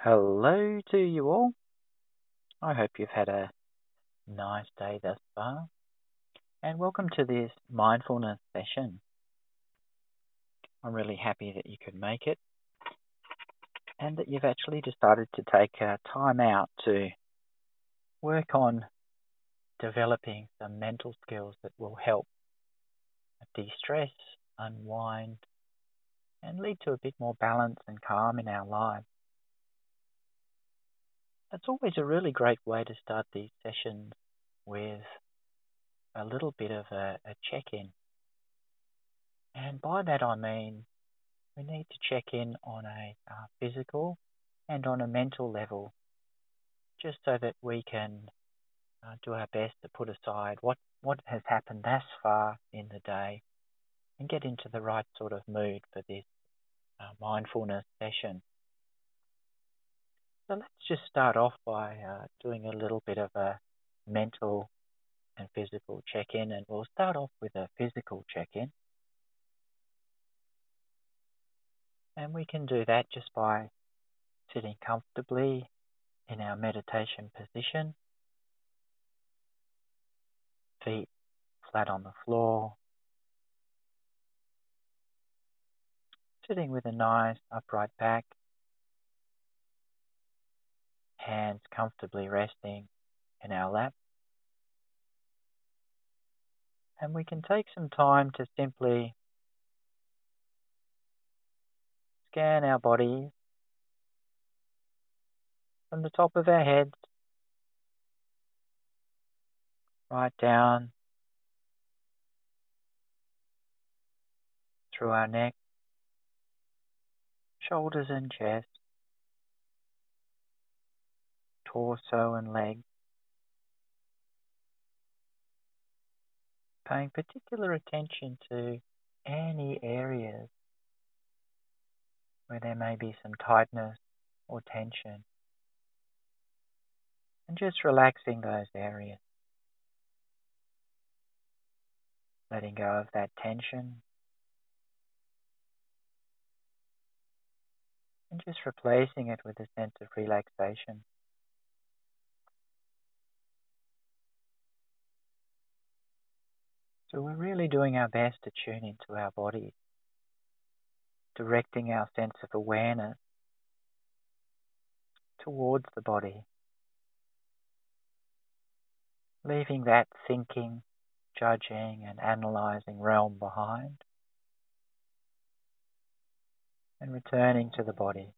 Hello to you all. I hope you've had a nice day thus far, and welcome to this mindfulness session. I'm really happy that you could make it and that you've actually decided to take uh, time out to work on developing some mental skills that will help de stress, unwind, and lead to a bit more balance and calm in our lives. It's always a really great way to start these sessions with a little bit of a, a check in. And by that I mean we need to check in on a physical and on a mental level, just so that we can uh, do our best to put aside what, what has happened thus far in the day and get into the right sort of mood for this uh, mindfulness session. So let's just start off by uh, doing a little bit of a mental and physical check-in and we'll start off with a physical check-in. And we can do that just by sitting comfortably in our meditation position, feet flat on the floor, sitting with a nice upright back hands comfortably resting in our lap. And we can take some time to simply scan our bodies from the top of our heads right down through our neck, shoulders and chest, torso and legs. Paying particular attention to any areas where there may be some tightness or tension and just relaxing those areas. Letting go of that tension and just replacing it with a sense of relaxation. So we're really doing our best to tune into our body, directing our sense of awareness towards the body, leaving that thinking, judging, and analyzing realm behind, and returning to the body.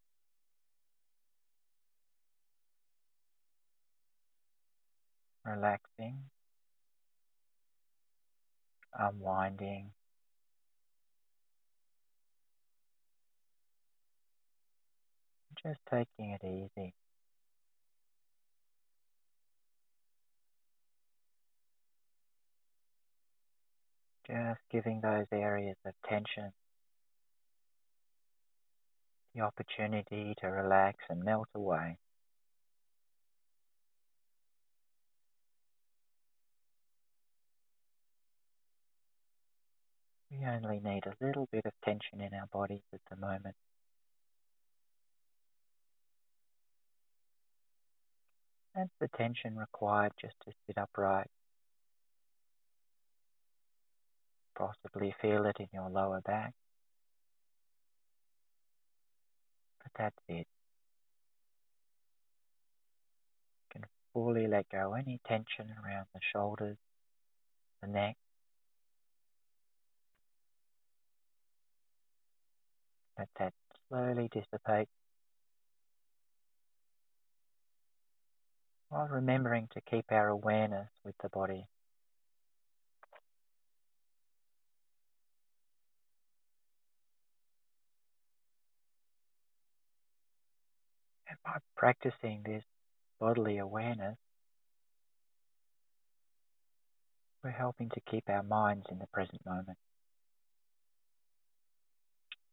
Relaxing Um, unwinding. Just taking it easy. Just giving those areas of tension the opportunity to relax and melt away. We only need a little bit of tension in our bodies at the moment. That's the tension required just to sit upright. Possibly feel it in your lower back. But that's it. You can fully let go any tension around the shoulders, the neck, Let that slowly dissipate while remembering to keep our awareness with the body. And by practicing this bodily awareness, we're helping to keep our minds in the present moment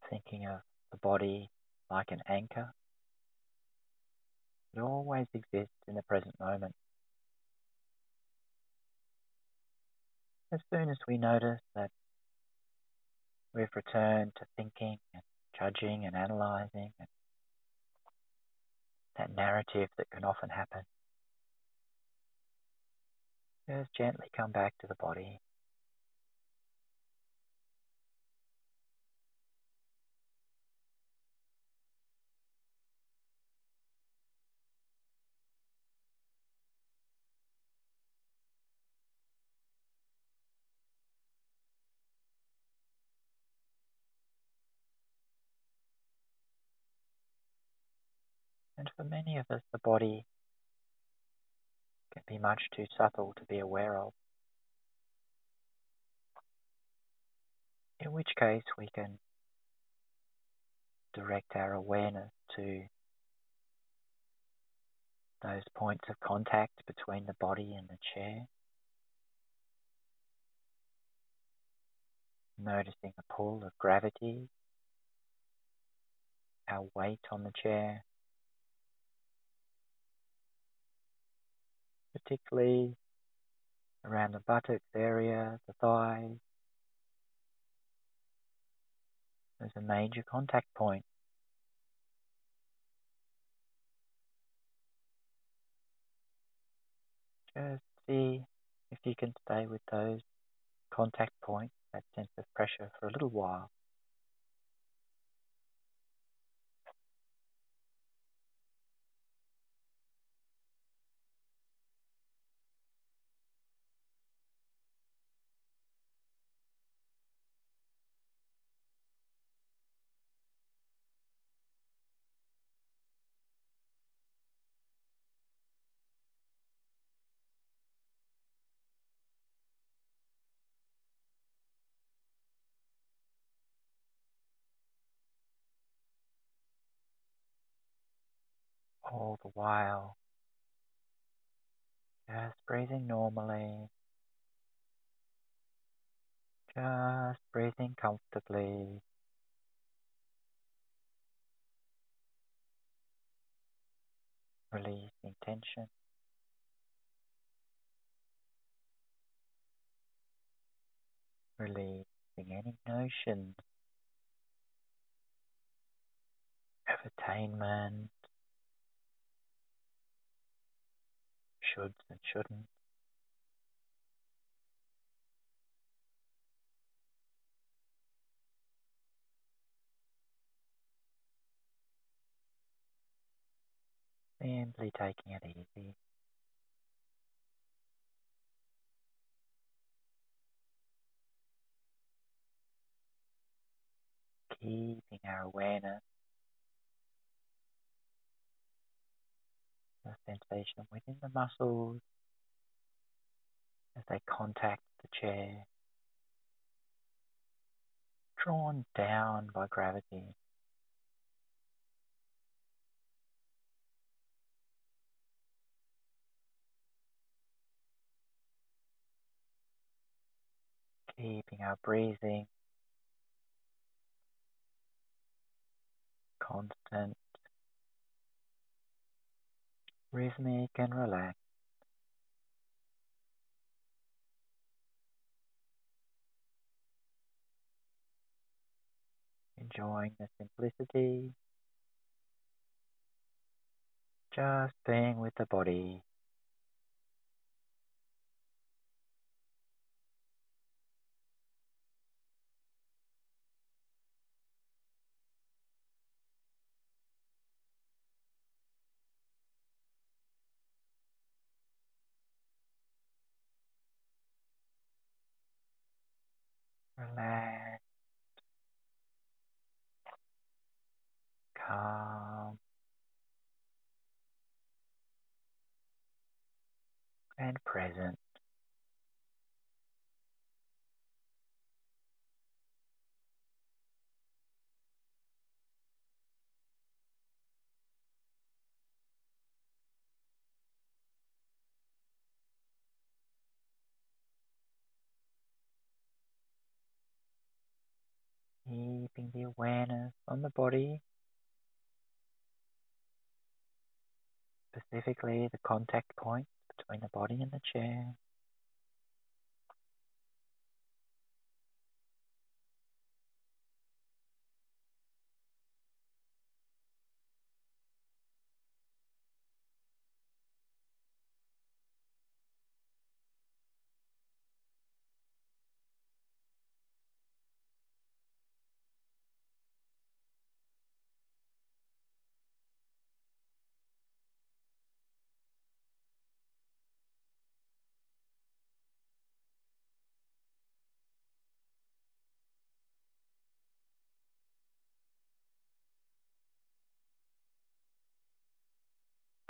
thinking of the body like an anchor. It always exists in the present moment. As soon as we notice that we've returned to thinking and judging and analyzing and that narrative that can often happen. Just gently come back to the body. For many of us, the body can be much too subtle to be aware of. In which case, we can direct our awareness to those points of contact between the body and the chair. Noticing the pull of gravity, our weight on the chair, particularly around the buttocks area, the thighs. There's a major contact point. Just see if you can stay with those contact points, that sense of pressure for a little while. All the while just breathing normally, just breathing comfortably. Releasing tension. Releasing any notions of attainment, shoulds and shouldn't. Simply taking it easy. Keeping our awareness, the sensation within the muscles as they contact the chair, drawn down by gravity. Keeping our breathing constant, rhythmic and relaxed. enjoying the simplicity, just being with the body. Relax, calm, and present. Keeping the awareness on the body, specifically the contact points between the body and the chair.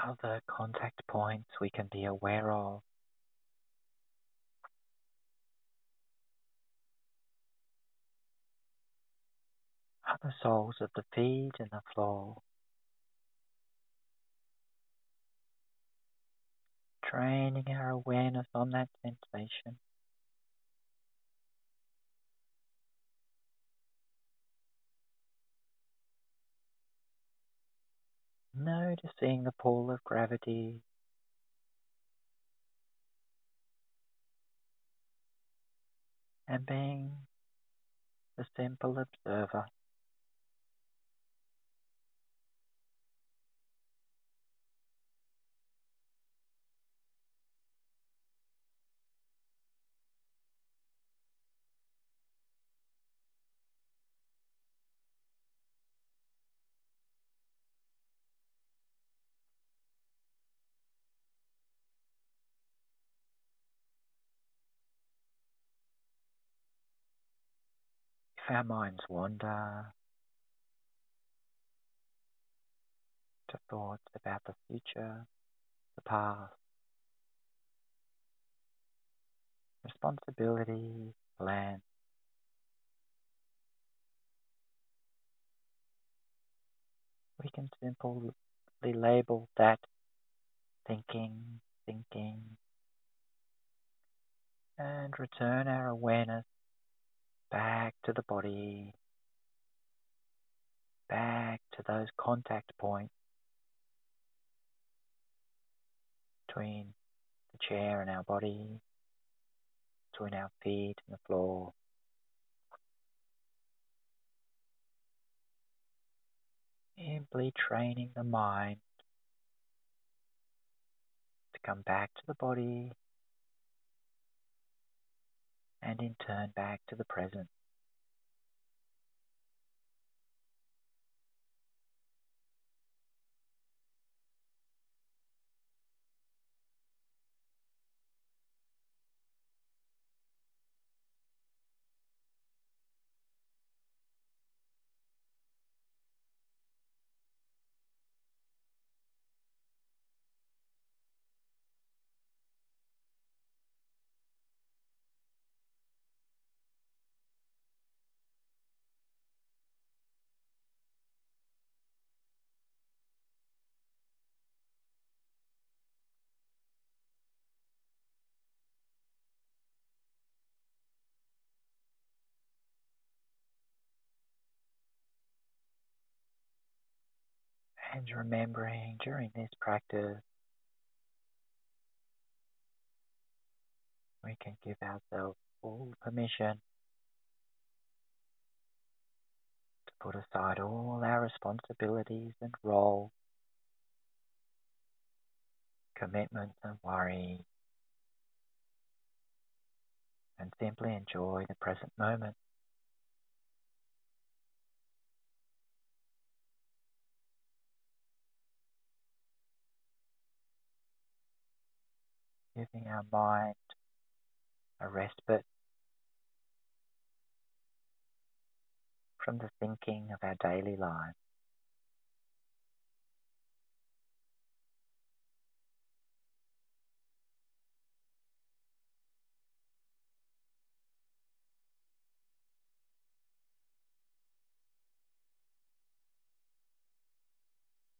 Other contact points we can be aware of. Other soles of the feet and the floor. Training our awareness on that sensation. Noticing the pull of gravity and being the simple observer. Our minds wander. To thoughts about the future, the past, responsibility, plans, we can simply label that thinking, thinking, and return our awareness back to the body, back to those contact points between the chair and our body, between our feet and the floor. Simply training the mind to come back to the body and in turn back to the present. And remembering during this practice we can give ourselves full permission to put aside all our responsibilities and roles, commitments and worries, and simply enjoy the present moment. Giving our mind a respite from the thinking of our daily life.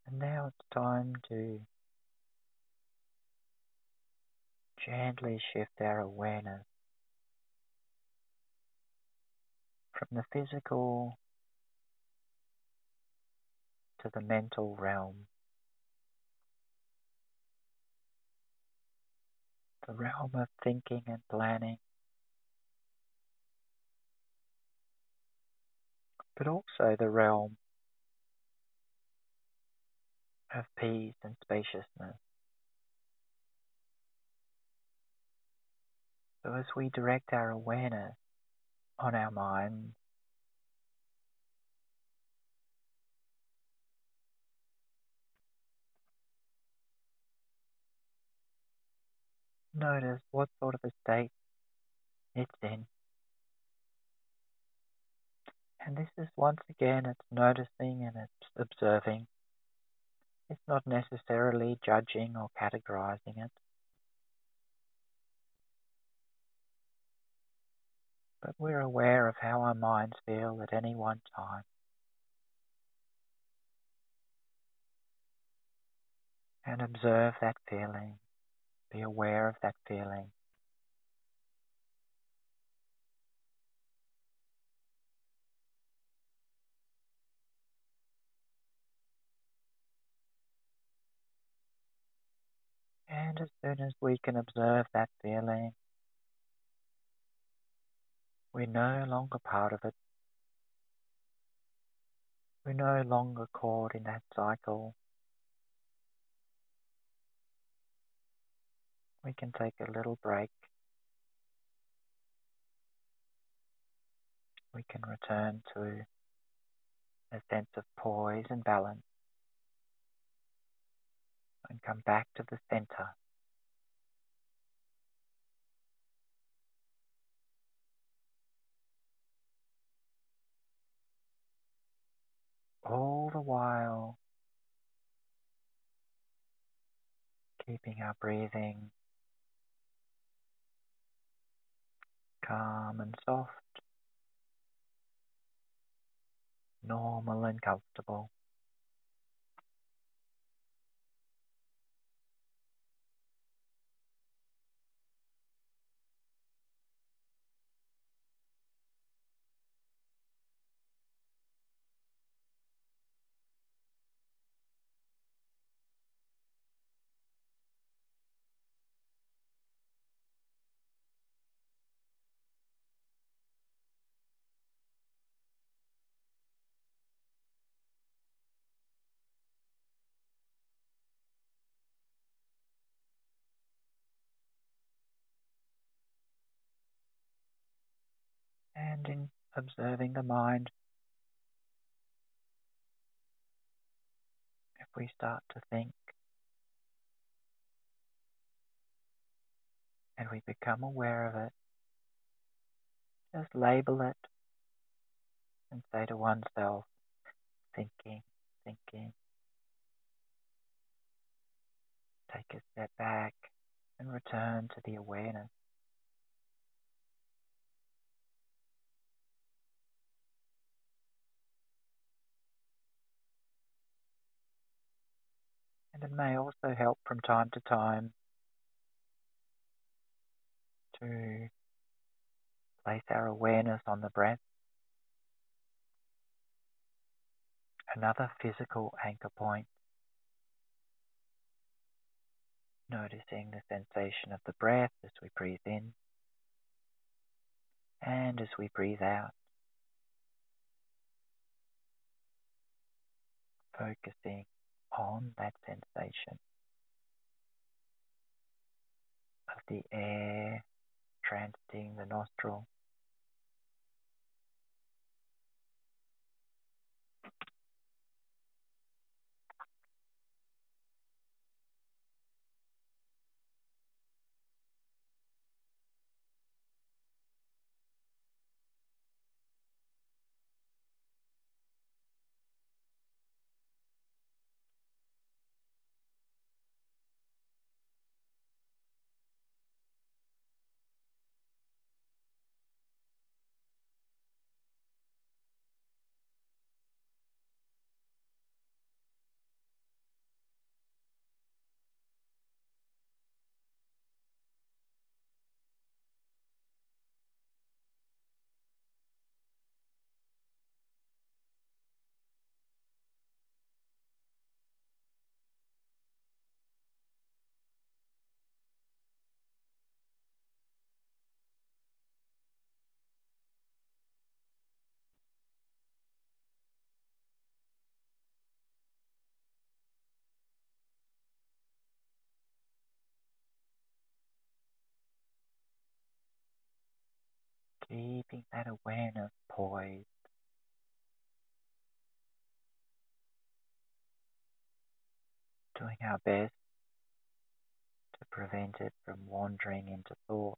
And now it's time to gently shift our awareness from the physical to the mental realm, the realm of thinking and planning, but also the realm of peace and spaciousness. So as we direct our awareness on our mind, notice what sort of a state it's in. And this is once again, it's noticing and it's observing It's not necessarily judging or categorizing it, but we're aware of how our minds feel at any one time. And observe that feeling, be aware of that feeling. And as soon as we can observe that feeling, we're no longer part of it. We're no longer caught in that cycle. We can take a little break. We can return to a sense of poise and balance and come back to the center. All the while keeping our breathing calm and soft, normal and comfortable. In observing the mind, if we start to think and we become aware of it, just label it and say to oneself, thinking, thinking. Take a step back and return to the awareness. And it may also help from time to time to place our awareness on the breath. Another physical anchor point. Noticing the sensation of the breath as we breathe in and as we breathe out. Focusing on that sensation of the air transiting the nostril. Keeping that awareness poised. Doing our best to prevent it from wandering into thought.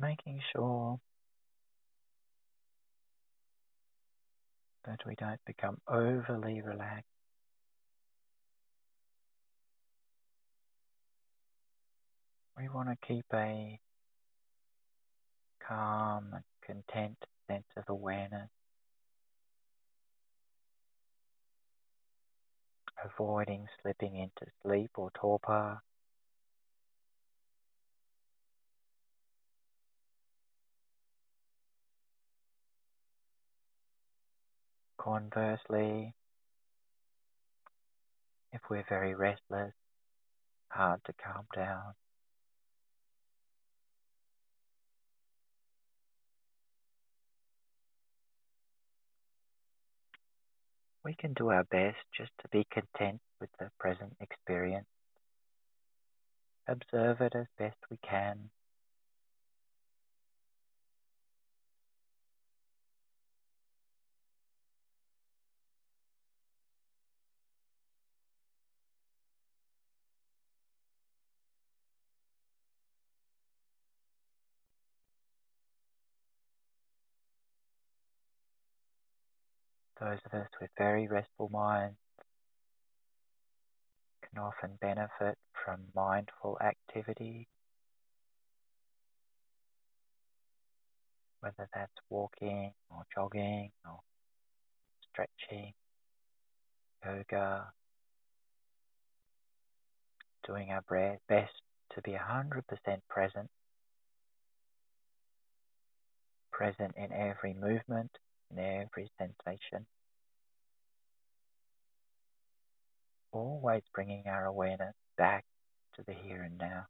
Making sure that we don't become overly relaxed. We want to keep a calm and content sense of awareness, avoiding slipping into sleep or torpor. Conversely, if we're very restless, hard to calm down, we can do our best just to be content with the present experience. Observe it as best we can. Those of us with very restful minds can often benefit from mindful activity, whether that's walking or jogging or stretching, yoga, doing our best to be 100% present, present in every movement, in every sensation. always bringing our awareness back to the here and now.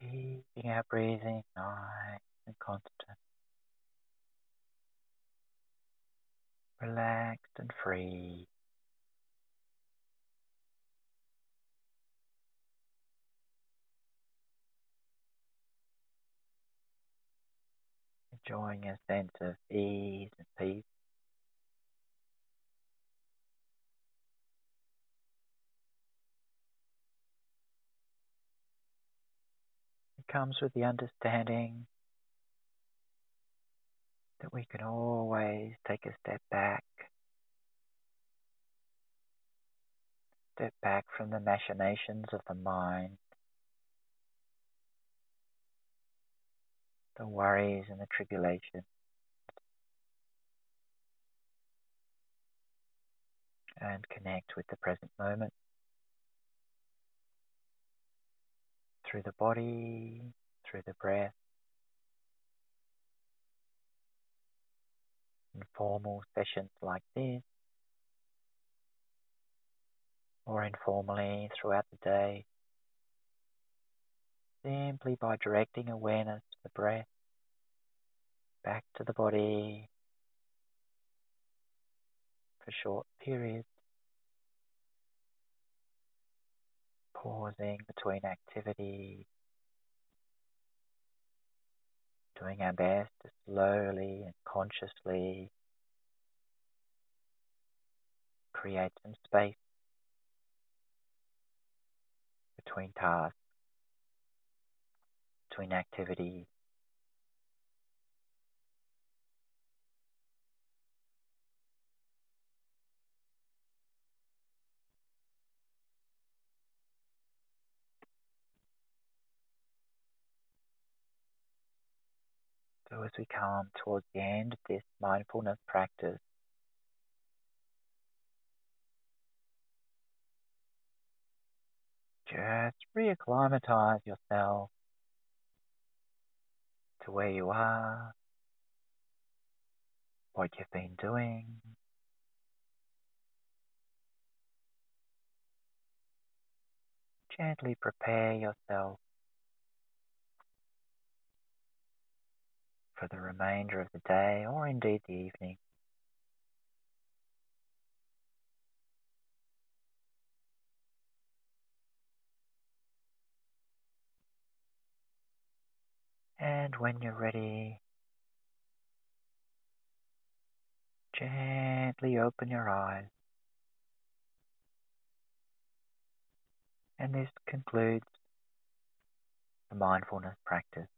Keeping our breathing nice and constant, relaxed and free. Enjoying a sense of ease and peace. Comes with the understanding that we can always take a step back, step back from the machinations of the mind, the worries and the tribulations. And connect with the present moment. Through the body, through the breath. Informal sessions like this, or informally throughout the day, simply by directing awareness to the breath back to the body for short periods, pausing between activities, doing our best to slowly and consciously create some space between tasks, between activities. As we come towards the end of this mindfulness practice, just reacclimatize yourself to where you are, what you've been doing. Gently prepare yourself for the remainder of the day or indeed the evening. And when you're ready, gently open your eyes. And this concludes the mindfulness practice.